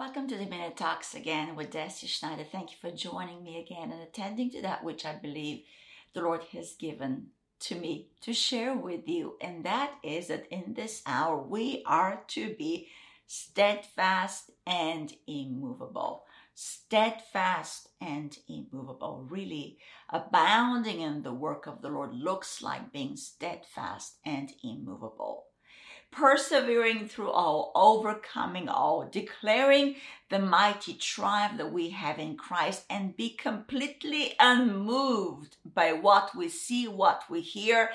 Welcome to Dominion Talks again with Deci Schneider. Thank you for joining me again and attending to that which I believe the Lord has given to me to share with you. And that is that in this hour we are to be steadfast and immovable. Steadfast and immovable. Really, abounding in the work of the Lord looks like being steadfast and immovable persevering through all, overcoming all, declaring the mighty triumph that we have in Christ, and be completely unmoved by what we see, what we hear,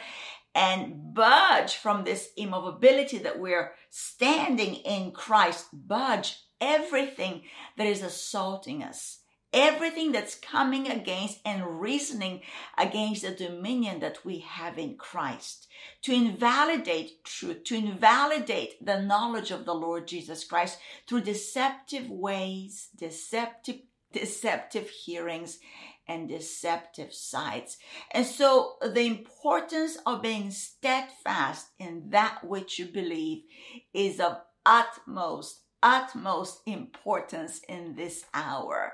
and budge from this immovability that we're standing in Christ, budge everything that is assaulting us everything that's coming against and reasoning against the dominion that we have in Christ, to invalidate truth, to invalidate the knowledge of the Lord Jesus Christ through deceptive ways, deceptive, deceptive hearings, and deceptive sights. And so the importance of being steadfast in that which you believe is of utmost, utmost importance in this hour.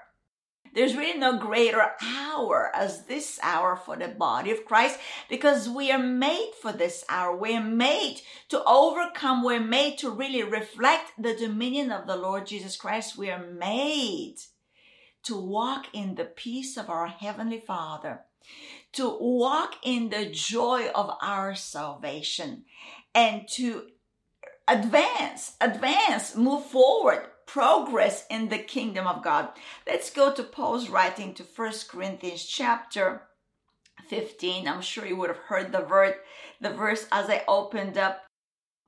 There's really no greater hour as this hour for the body of Christ because we are made for this hour. We're made to overcome. We're made to really reflect the dominion of the Lord Jesus Christ. We are made to walk in the peace of our Heavenly Father, to walk in the joy of our salvation, and to advance, advance, move forward, progress in the kingdom of God. Let's go to Paul's writing to First Corinthians chapter 15. I'm sure you would have heard the verse, the verse as I opened up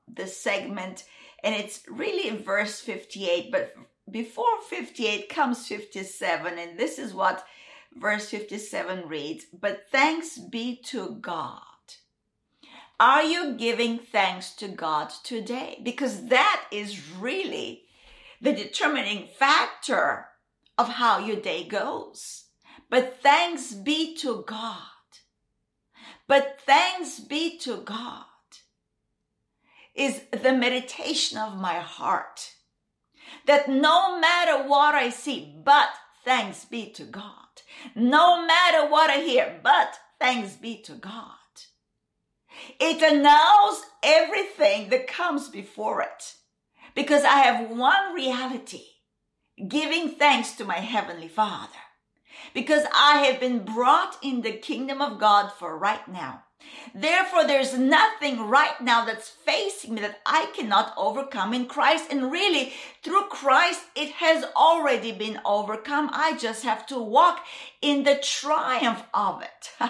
the segment, and it's really verse 58, but before 58 comes 57, and this is what verse 57 reads But thanks be to God. Are you giving thanks to God today? Because that is really the determining factor of how your day goes. But thanks be to God. But thanks be to God is the meditation of my heart. That no matter what I see, but thanks be to God. No matter what I hear, but thanks be to God. It annuls everything that comes before it because I have one reality giving thanks to my Heavenly Father. Because I have been brought in the kingdom of God for right now. Therefore, there's nothing right now that's facing me that I cannot overcome in Christ. And really, through Christ, it has already been overcome. I just have to walk in the triumph of it.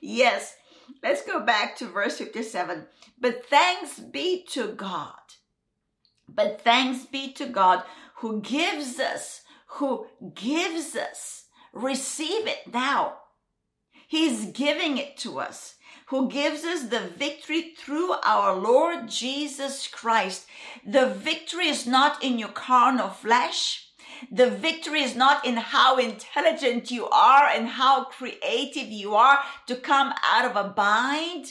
yes. Let's go back to verse 57. But thanks be to God but thanks be to God who gives us, who gives us. Receive it now. He's giving it to us who gives us the victory through our Lord Jesus Christ. The victory is not in your carnal flesh. The victory is not in how intelligent you are and how creative you are to come out of a bind.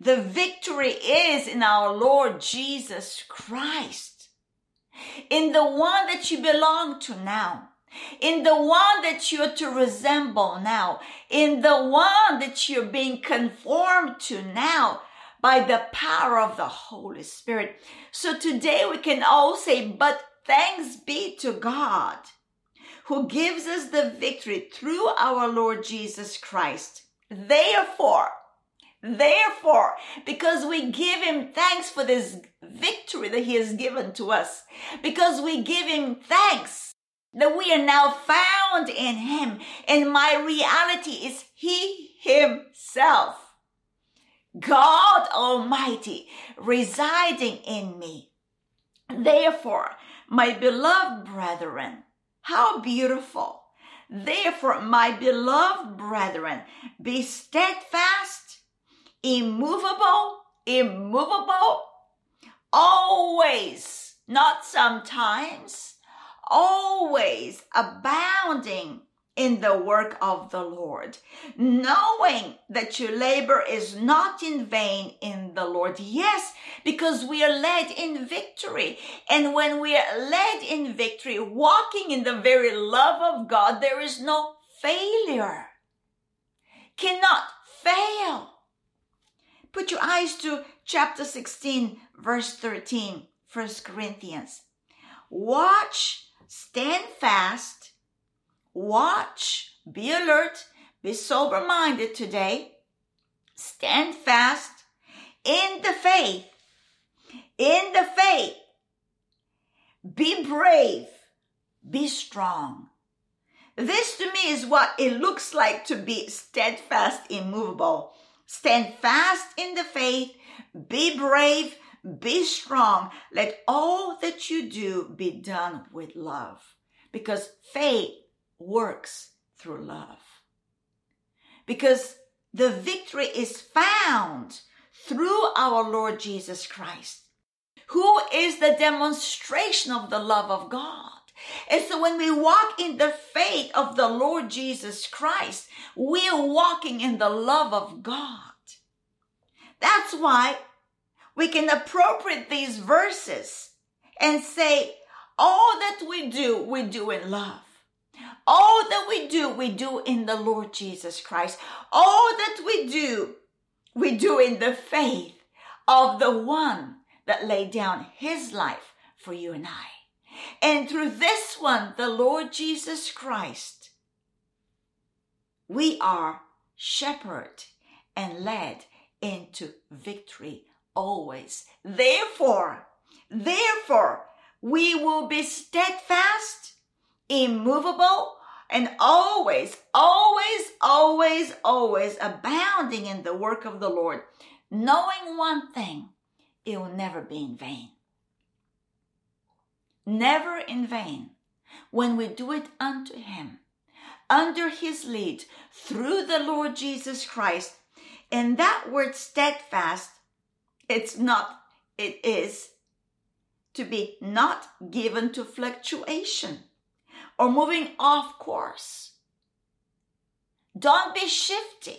The victory is in our Lord Jesus Christ, in the one that you belong to now, in the one that you're to resemble now, in the one that you're being conformed to now by the power of the Holy Spirit. So today we can all say, but thanks be to God who gives us the victory through our Lord Jesus Christ. Therefore, Therefore, because we give him thanks for this victory that he has given to us, because we give him thanks that we are now found in him, and my reality is he himself. God Almighty residing in me. Therefore, my beloved brethren, how beautiful. Therefore, my beloved brethren, be steadfast immovable, immovable, always, not sometimes, always abounding in the work of the Lord, knowing that your labor is not in vain in the Lord. Yes, because we are led in victory. And when we are led in victory, walking in the very love of God, there is no failure. Cannot fail. Put your eyes to chapter 16, verse 13, 1 Corinthians. Watch, stand fast, watch, be alert, be sober minded today, stand fast in the faith, in the faith, be brave, be strong. This to me is what it looks like to be steadfast, immovable. Stand fast in the faith, be brave, be strong. Let all that you do be done with love because faith works through love. Because the victory is found through our Lord Jesus Christ, who is the demonstration of the love of God. And so when we walk in the faith of the Lord Jesus Christ, we are walking in the love of God. That's why we can appropriate these verses and say, all that we do, we do in love. All that we do, we do in the Lord Jesus Christ. All that we do, we do in the faith of the one that laid down his life for you and I. And through this one, the Lord Jesus Christ, we are shepherded and led into victory always. Therefore, therefore, we will be steadfast, immovable, and always, always, always, always abounding in the work of the Lord, knowing one thing, it will never be in vain. Never in vain. When we do it unto Him, under His lead, through the Lord Jesus Christ, and that word steadfast, it's not, it is to be not given to fluctuation or moving off course. Don't be shifty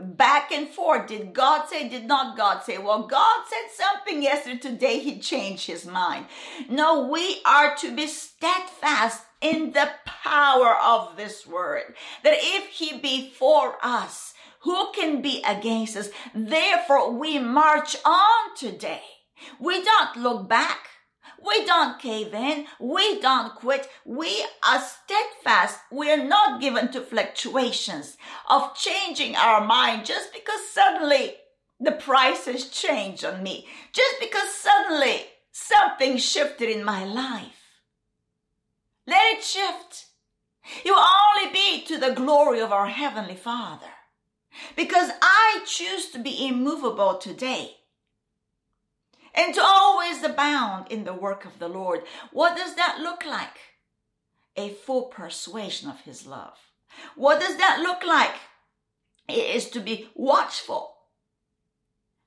back and forth. Did God say? Did not God say? Well, God said something yesterday. Today he changed his mind. No, we are to be steadfast in the power of this word. That if he be for us, who can be against us? Therefore, we march on today. We don't look back. We don't cave in. We don't quit. We are steadfast. We are not given to fluctuations of changing our mind just because suddenly the prices has changed on me. Just because suddenly something shifted in my life. Let it shift. It will only be to the glory of our Heavenly Father. Because I choose to be immovable today and to always abound in the work of the Lord. What does that look like? A full persuasion of His love. What does that look like? It is to be watchful,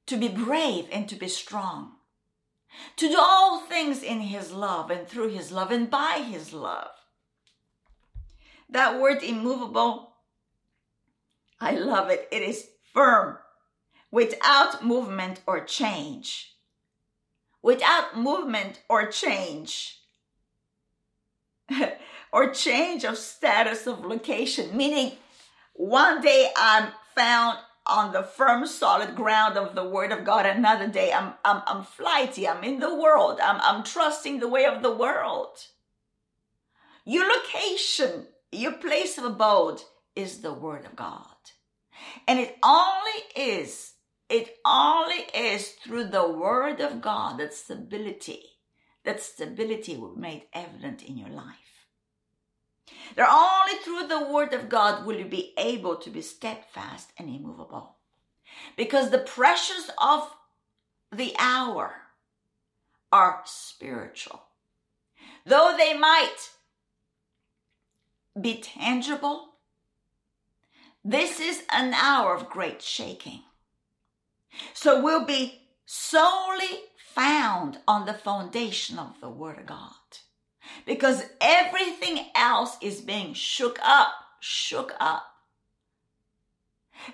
to be brave, and to be strong. To do all things in His love and through His love and by His love. That word immovable I love it. It is firm, without movement or change. Without movement or change. or change of status of location, meaning one day I'm found on the firm, solid ground of the word of God. Another day I'm, I'm, I'm flighty. I'm in the world. I'm, I'm trusting the way of the world. Your location, your place of abode is the word of God. And it only is, it only is through the word of God that stability, that stability will be made evident in your life. That only through the word of God will you be able to be steadfast and immovable. Because the pressures of the hour are spiritual. Though they might be tangible, this is an hour of great shaking. So we'll be solely found on the foundation of the Word of God. Because everything else is being shook up, shook up.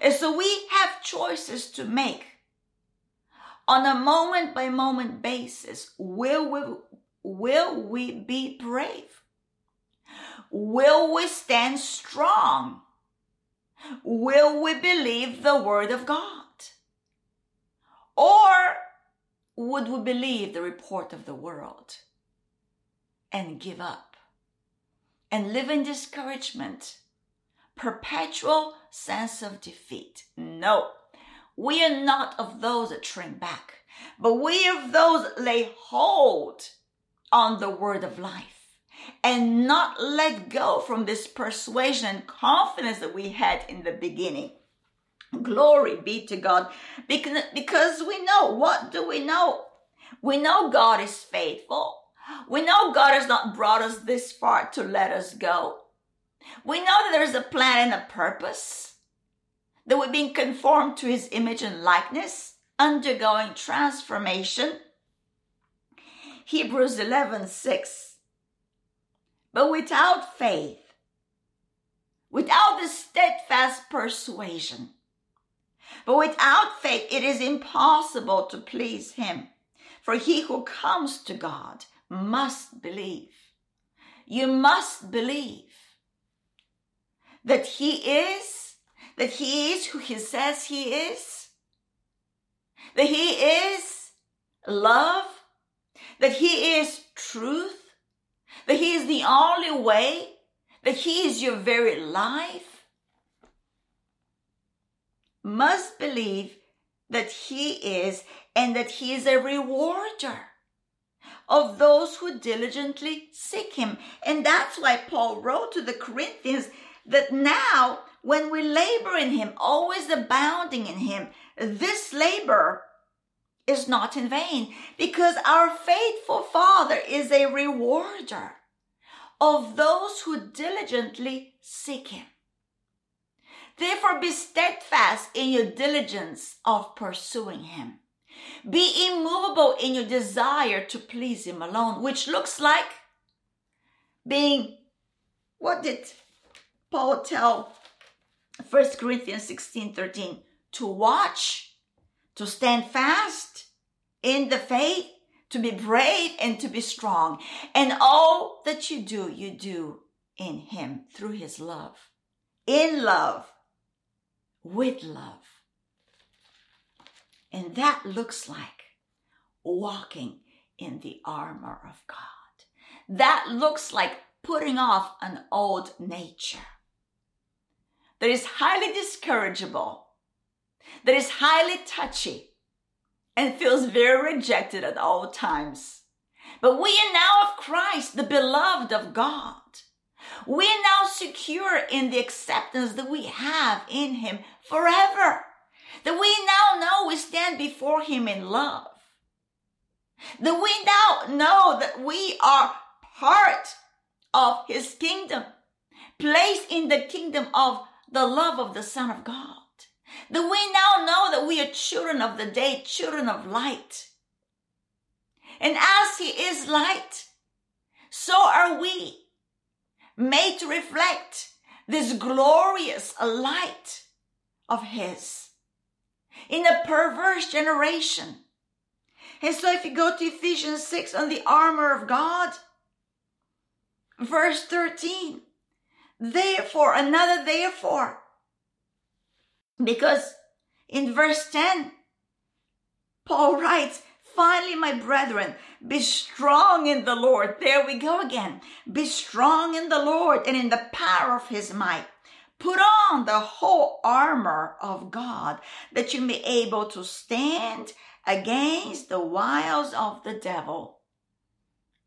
And so we have choices to make on a moment by moment basis. Will we, will we be brave? Will we stand strong? Will we believe the word of God? Or would we believe the report of the world and give up and live in discouragement, perpetual sense of defeat? No, we are not of those that shrink back, but we are of those that lay hold on the word of life and not let go from this persuasion and confidence that we had in the beginning. Glory be to God. Because, because we know, what do we know? We know God is faithful. We know God has not brought us this far to let us go. We know that there is a plan and a purpose, that we've been conformed to his image and likeness, undergoing transformation. Hebrews 11 6. But without faith, without the steadfast persuasion, but without faith, it is impossible to please him. For he who comes to God must believe. You must believe that he is, that he is who he says he is, that he is love, that he is truth, that he is the only way, that he is your very life, must believe that he is and that he is a rewarder of those who diligently seek him. And that's why Paul wrote to the Corinthians that now when we labor in him, always abounding in him, this labor is not in vain because our faithful Father is a rewarder of those who diligently seek him. Therefore, be steadfast in your diligence of pursuing Him. Be immovable in your desire to please Him alone, which looks like being, what did Paul tell 1 Corinthians 16 13? To watch, to stand fast in the faith, to be brave and to be strong. And all that you do, you do in Him through His love. In love with love. And that looks like walking in the armor of God. That looks like putting off an old nature that is highly discourageable, that is highly touchy, and feels very rejected at all times. But we are now of Christ, the beloved of God. We are now secure in the acceptance that we have in Him forever. That we now know we stand before Him in love. That we now know that we are part of His kingdom, placed in the kingdom of the love of the Son of God. That we now know that we are children of the day, children of light. And as He is light, so are we made to reflect this glorious light of His in a perverse generation. And so, if you go to Ephesians 6 on the armor of God, verse 13, therefore, another therefore, because in verse 10, Paul writes, Finally, my brethren, be strong in the Lord. There we go again. Be strong in the Lord and in the power of his might. Put on the whole armor of God that you may be able to stand against the wiles of the devil.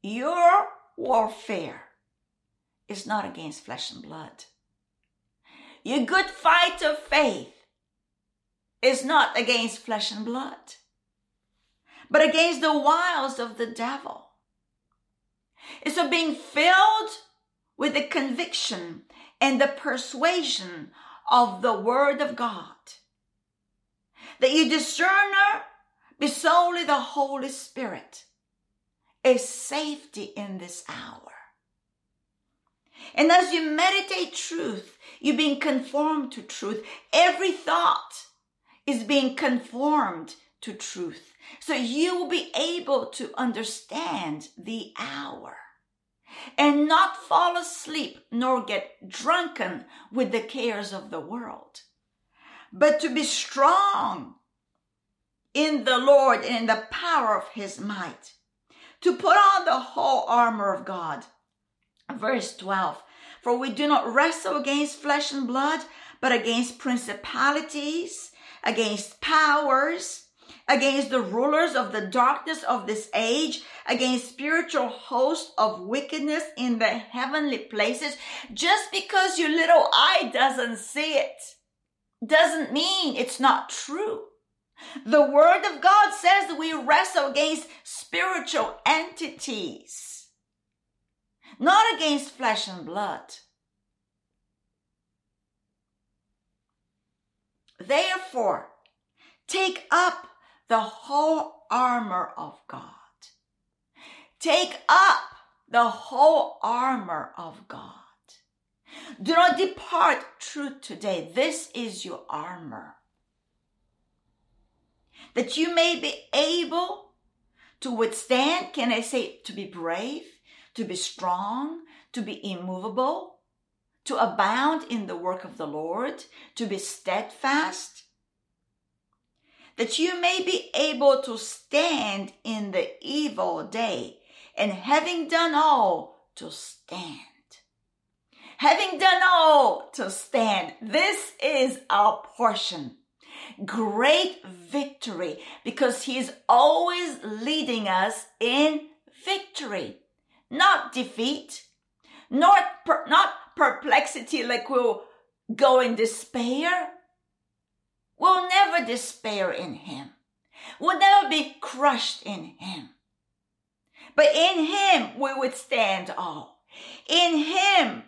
Your warfare is not against flesh and blood. Your good fight of faith is not against flesh and blood but against the wiles of the devil. It's of being filled with the conviction and the persuasion of the word of God. That you discerner be solely the Holy Spirit is safety in this hour. And as you meditate truth, you're being conformed to truth. Every thought is being conformed to truth. So you will be able to understand the hour and not fall asleep nor get drunken with the cares of the world, but to be strong in the Lord and in the power of his might, to put on the whole armor of God. Verse 12 For we do not wrestle against flesh and blood, but against principalities, against powers against the rulers of the darkness of this age, against spiritual hosts of wickedness in the heavenly places. Just because your little eye doesn't see it doesn't mean it's not true. The word of God says that we wrestle against spiritual entities, not against flesh and blood. Therefore, take up the whole armor of God. Take up the whole armor of God. Do not depart truth today. This is your armor. That you may be able to withstand, can I say, to be brave, to be strong, to be immovable, to abound in the work of the Lord, to be steadfast, that you may be able to stand in the evil day, and having done all, to stand. Having done all to stand, this is our portion. Great victory because He is always leading us in victory, not defeat, not, per, not perplexity like we'll go in despair, will never despair in him, We'll never be crushed in him. But in him we withstand all. In him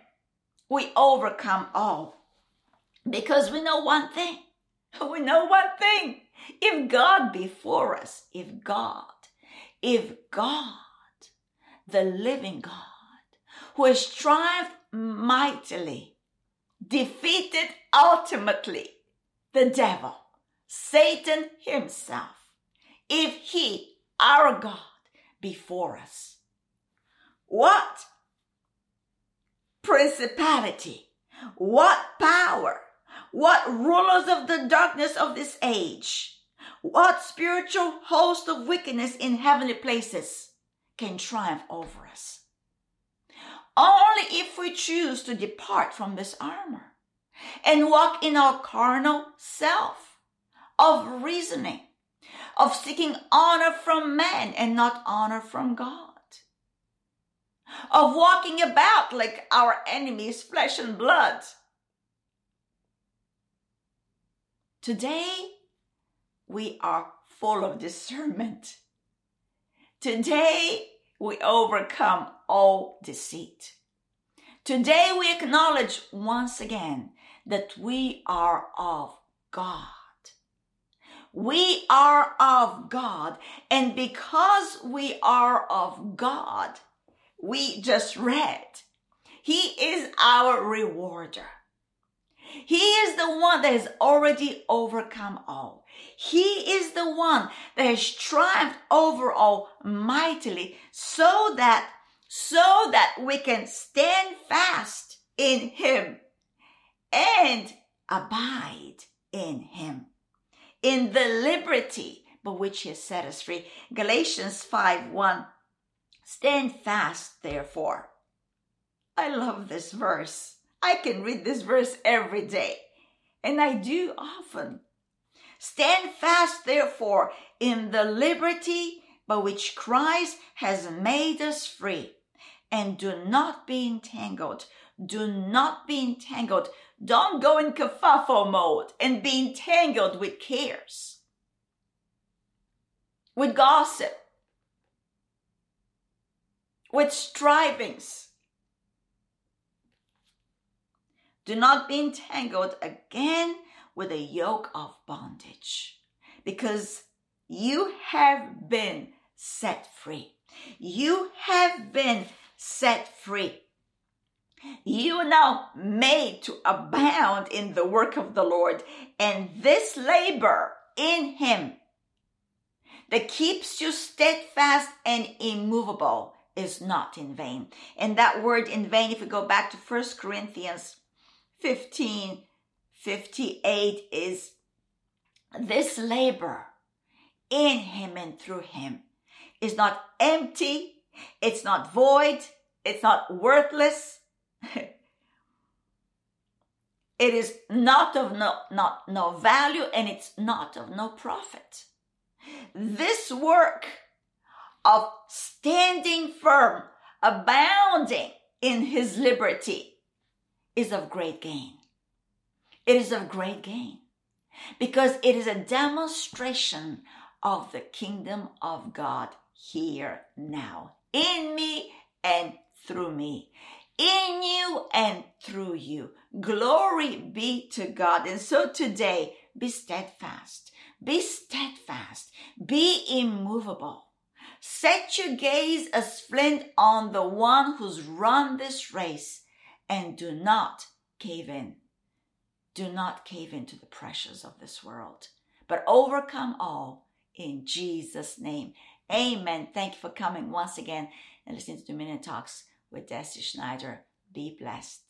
we overcome all. Because we know one thing. We know one thing. If God be for us, if God, if God, the living God, who has triumphed mightily, defeated ultimately the devil, Satan himself, if he, our God, before us. What principality, what power, what rulers of the darkness of this age, what spiritual host of wickedness in heavenly places can triumph over us? Only if we choose to depart from this armor and walk in our carnal self of reasoning, of seeking honor from man and not honor from God, of walking about like our enemies, flesh and blood. Today, we are full of discernment. Today, we overcome all deceit. Today, we acknowledge once again that we are of God. We are of God. And because we are of God, we just read, He is our rewarder. He is the one that has already overcome all. He is the one that has triumphed over all mightily so that, so that we can stand fast in Him and abide in him in the liberty by which he has set us free. Galatians 5 1. Stand fast, therefore. I love this verse. I can read this verse every day, and I do often. Stand fast, therefore, in the liberty by which Christ has made us free, and do not be entangled. Do not be entangled don't go in kerfuffle mode and be entangled with cares, with gossip, with strivings. Do not be entangled again with a yoke of bondage because you have been set free. You have been set free. You now made to abound in the work of the Lord, and this labor in Him that keeps you steadfast and immovable is not in vain. And that word in vain, if we go back to 1 Corinthians 15 58, is this labor in Him and through Him is not empty, it's not void, it's not worthless. It is not of no, not, no value and it's not of no profit. This work of standing firm, abounding in his liberty is of great gain. It is of great gain because it is a demonstration of the kingdom of God here now in me and through me in you and through you. Glory be to God. And so today, be steadfast, be steadfast, be immovable. Set your gaze as flint on the one who's run this race and do not cave in. Do not cave into the pressures of this world, but overcome all in Jesus' name. Amen. Thank you for coming once again and listening to Dominion Talks with Deci Schneider. Be blessed.